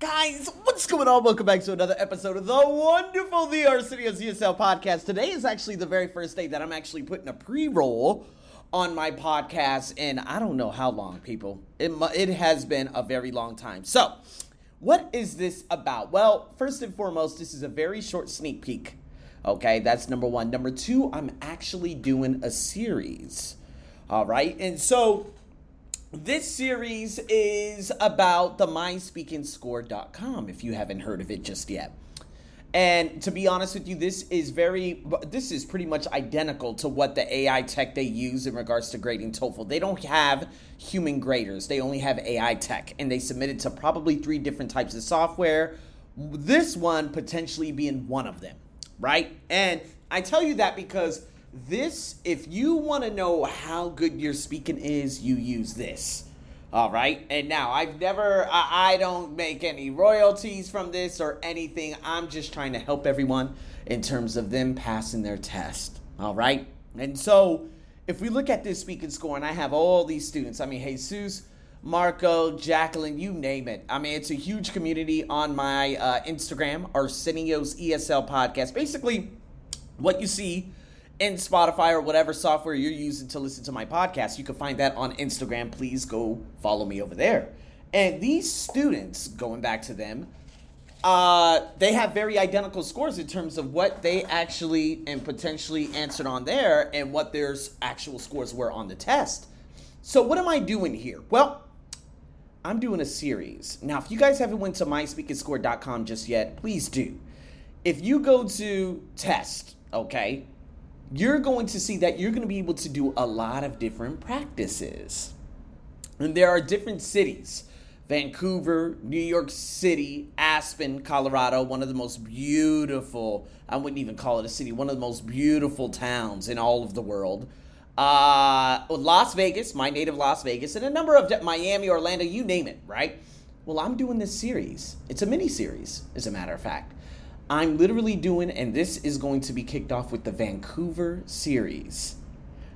Guys, what's going on? Welcome back to another episode of the wonderful The Arsenio's ESL podcast. Today is actually the very first day that I'm actually putting a pre roll on my podcast in I don't know how long, people. It, it has been a very long time. So, what is this about? Well, first and foremost, this is a very short sneak peek. Okay, that's number one. Number two, I'm actually doing a series. All right, and so this series is about the myspeakingscore.com if you haven't heard of it just yet. And to be honest with you, this is very, this is pretty much identical to what the AI tech they use in regards to grading TOEFL. They don't have human graders, they only have AI tech, and they submit it to probably three different types of software. This one potentially being one of them, right? And I tell you that because this, if you want to know how good your speaking is, you use this. All right. And now I've never, I, I, don't make any royalties from this or anything. I'm just trying to help everyone in terms of them passing their test. All right. And so if we look at this speaking score, and I have all these students, I mean, Jesus, Marco, Jacqueline, you name it. I mean, it's a huge community on my uh, Instagram, Arsenio's ESL podcast. Basically, what you see in Spotify or whatever software you're using to listen to my podcast. You can find that on Instagram. Please go follow me over there. And these students, going back to them, uh, they have very identical scores in terms of what they actually and potentially answered on there and what their actual scores were on the test. So what am I doing here? Well, I'm doing a series. Now, if you guys haven't went to myspeakingscore.com just yet, please do. If you go to test, okay, you're going to see that you're going to be able to do a lot of different practices. And there are different cities Vancouver, New York City, Aspen, Colorado, one of the most beautiful, I wouldn't even call it a city, one of the most beautiful towns in all of the world. Uh, Las Vegas, my native Las Vegas, and a number of de- Miami, Orlando, you name it, right? Well, I'm doing this series. It's a mini series, as a matter of fact. I'm literally doing, and this is going to be kicked off with the Vancouver series.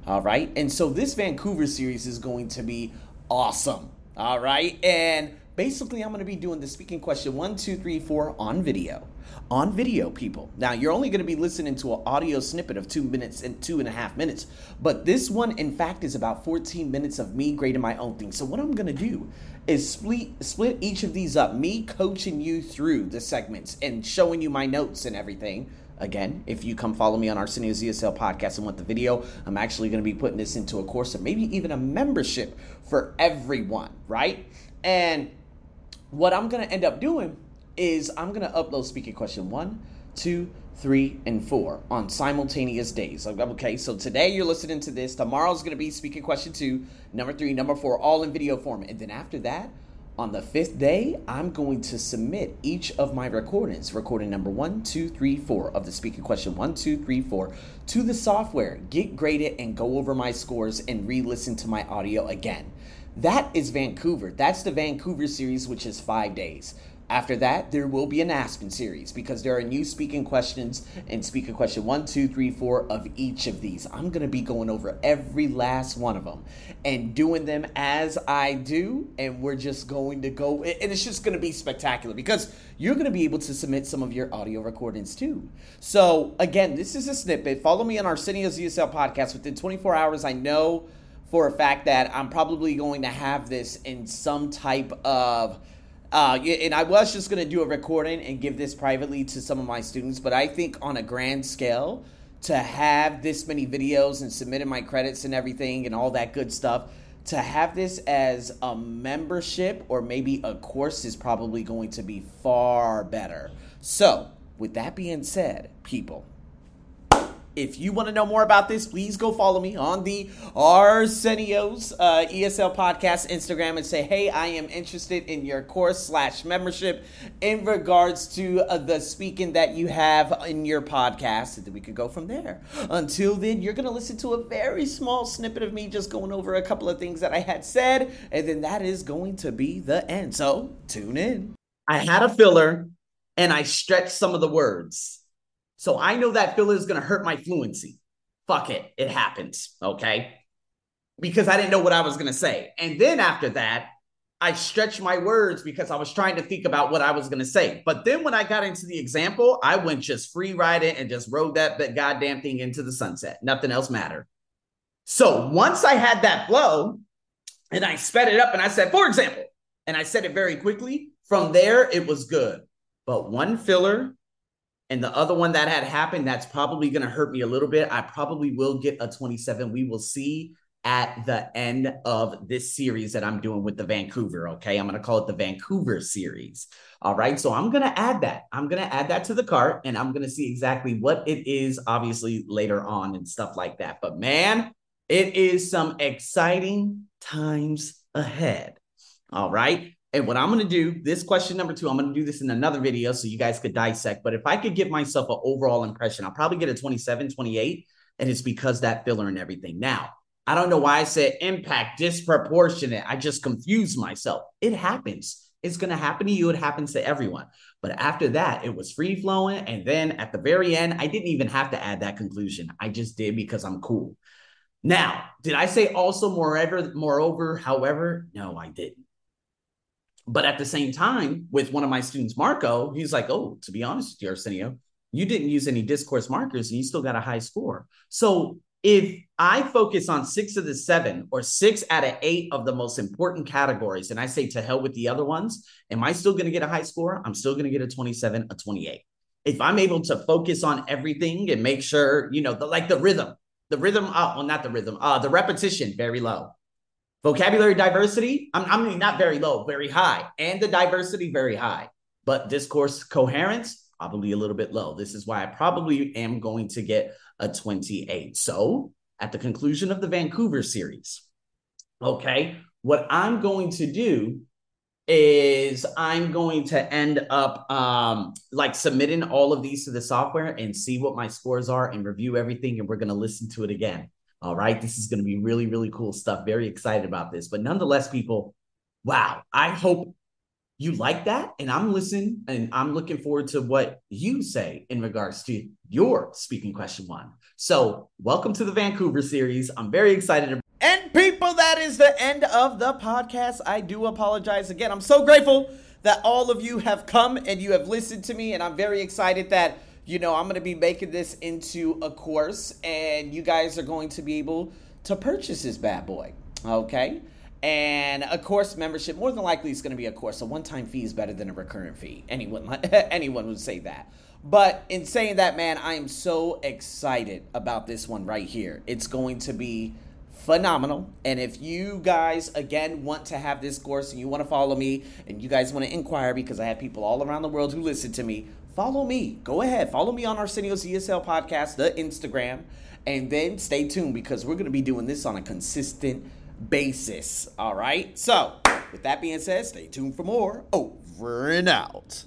All right. And so this Vancouver series is going to be awesome. All right. And basically, I'm going to be doing the speaking question one, two, three, four on video. On video, people. Now, you're only going to be listening to an audio snippet of two minutes and two and a half minutes. But this one, in fact, is about 14 minutes of me grading my own thing. So, what I'm going to do is split split each of these up. Me coaching you through the segments and showing you my notes and everything. Again, if you come follow me on Arsenio's ESL podcast and want the video, I'm actually going to be putting this into a course or maybe even a membership for everyone, right? And what I'm going to end up doing is I'm going to upload speaking question one, two, three, and four on simultaneous days. Okay, so today you're listening to this. Tomorrow's going to be speaking question two, number three, number four, all in video form. And then after that, on the fifth day, I'm going to submit each of my recordings, recording number one, two, three, four of the speaking question one, two, three, four, to the software, get graded, and go over my scores and re listen to my audio again. That is Vancouver. That's the Vancouver series, which is five days. After that, there will be an Aspen series because there are new speaking questions and speaking question one, two, three, four of each of these. I'm going to be going over every last one of them and doing them as I do. And we're just going to go, and it's just going to be spectacular because you're going to be able to submit some of your audio recordings too. So, again, this is a snippet. Follow me on Arsenio's ESL podcast within 24 hours. I know for a fact that I'm probably going to have this in some type of uh, and I was just going to do a recording and give this privately to some of my students, but I think on a grand scale, to have this many videos and submitting my credits and everything and all that good stuff, to have this as a membership or maybe a course is probably going to be far better. So, with that being said, people, if you want to know more about this, please go follow me on the Arsenio's uh, ESL podcast Instagram and say, hey, I am interested in your course slash membership in regards to uh, the speaking that you have in your podcast. And then we could go from there. Until then, you're going to listen to a very small snippet of me just going over a couple of things that I had said. And then that is going to be the end. So tune in. I had a filler and I stretched some of the words. So I know that filler is going to hurt my fluency. Fuck it. It happens. Okay. Because I didn't know what I was going to say. And then after that, I stretched my words because I was trying to think about what I was going to say. But then when I got into the example, I went just free ride it and just rode that, that goddamn thing into the sunset. Nothing else mattered. So once I had that flow and I sped it up and I said, for example, and I said it very quickly, from there it was good. But one filler and the other one that had happened, that's probably going to hurt me a little bit. I probably will get a 27. We will see at the end of this series that I'm doing with the Vancouver. Okay. I'm going to call it the Vancouver series. All right. So I'm going to add that. I'm going to add that to the cart and I'm going to see exactly what it is, obviously, later on and stuff like that. But man, it is some exciting times ahead. All right. And what I'm going to do, this question number two, I'm going to do this in another video so you guys could dissect. But if I could give myself an overall impression, I'll probably get a 27, 28. And it's because that filler and everything. Now, I don't know why I said impact disproportionate. I just confused myself. It happens. It's going to happen to you. It happens to everyone. But after that, it was free flowing. And then at the very end, I didn't even have to add that conclusion. I just did because I'm cool. Now, did I say also moreover, moreover, however? No, I didn't. But at the same time, with one of my students, Marco, he's like, oh, to be honest with you, Arsenio, you didn't use any discourse markers and you still got a high score. So if I focus on six of the seven or six out of eight of the most important categories, and I say to hell with the other ones, am I still going to get a high score? I'm still going to get a 27, a 28. If I'm able to focus on everything and make sure, you know, the like the rhythm, the rhythm, uh, well, not the rhythm, uh, the repetition, very low. Vocabulary diversity, I'm, I mean, not very low, very high. And the diversity, very high. But discourse coherence, probably a little bit low. This is why I probably am going to get a 28. So at the conclusion of the Vancouver series, okay, what I'm going to do is I'm going to end up um, like submitting all of these to the software and see what my scores are and review everything. And we're going to listen to it again. All right. This is going to be really, really cool stuff. Very excited about this. But nonetheless, people, wow, I hope you like that. And I'm listening and I'm looking forward to what you say in regards to your speaking question one. So, welcome to the Vancouver series. I'm very excited. And people, that is the end of the podcast. I do apologize again. I'm so grateful that all of you have come and you have listened to me. And I'm very excited that, you know, I'm going to be making this into a course and you guys are going to be able to purchase this bad boy. Okay. And a course membership, more than likely, is going to be a course. A one-time fee is better than a recurrent fee. Anyone, anyone would say that. But in saying that, man, I am so excited about this one right here. It's going to be phenomenal. And if you guys, again, want to have this course and you want to follow me and you guys want to inquire because I have people all around the world who listen to me, follow me. Go ahead. Follow me on Arsenio's ESL podcast, the Instagram. And then stay tuned because we're going to be doing this on a consistent basis. All right. So, with that being said, stay tuned for more. Over and out.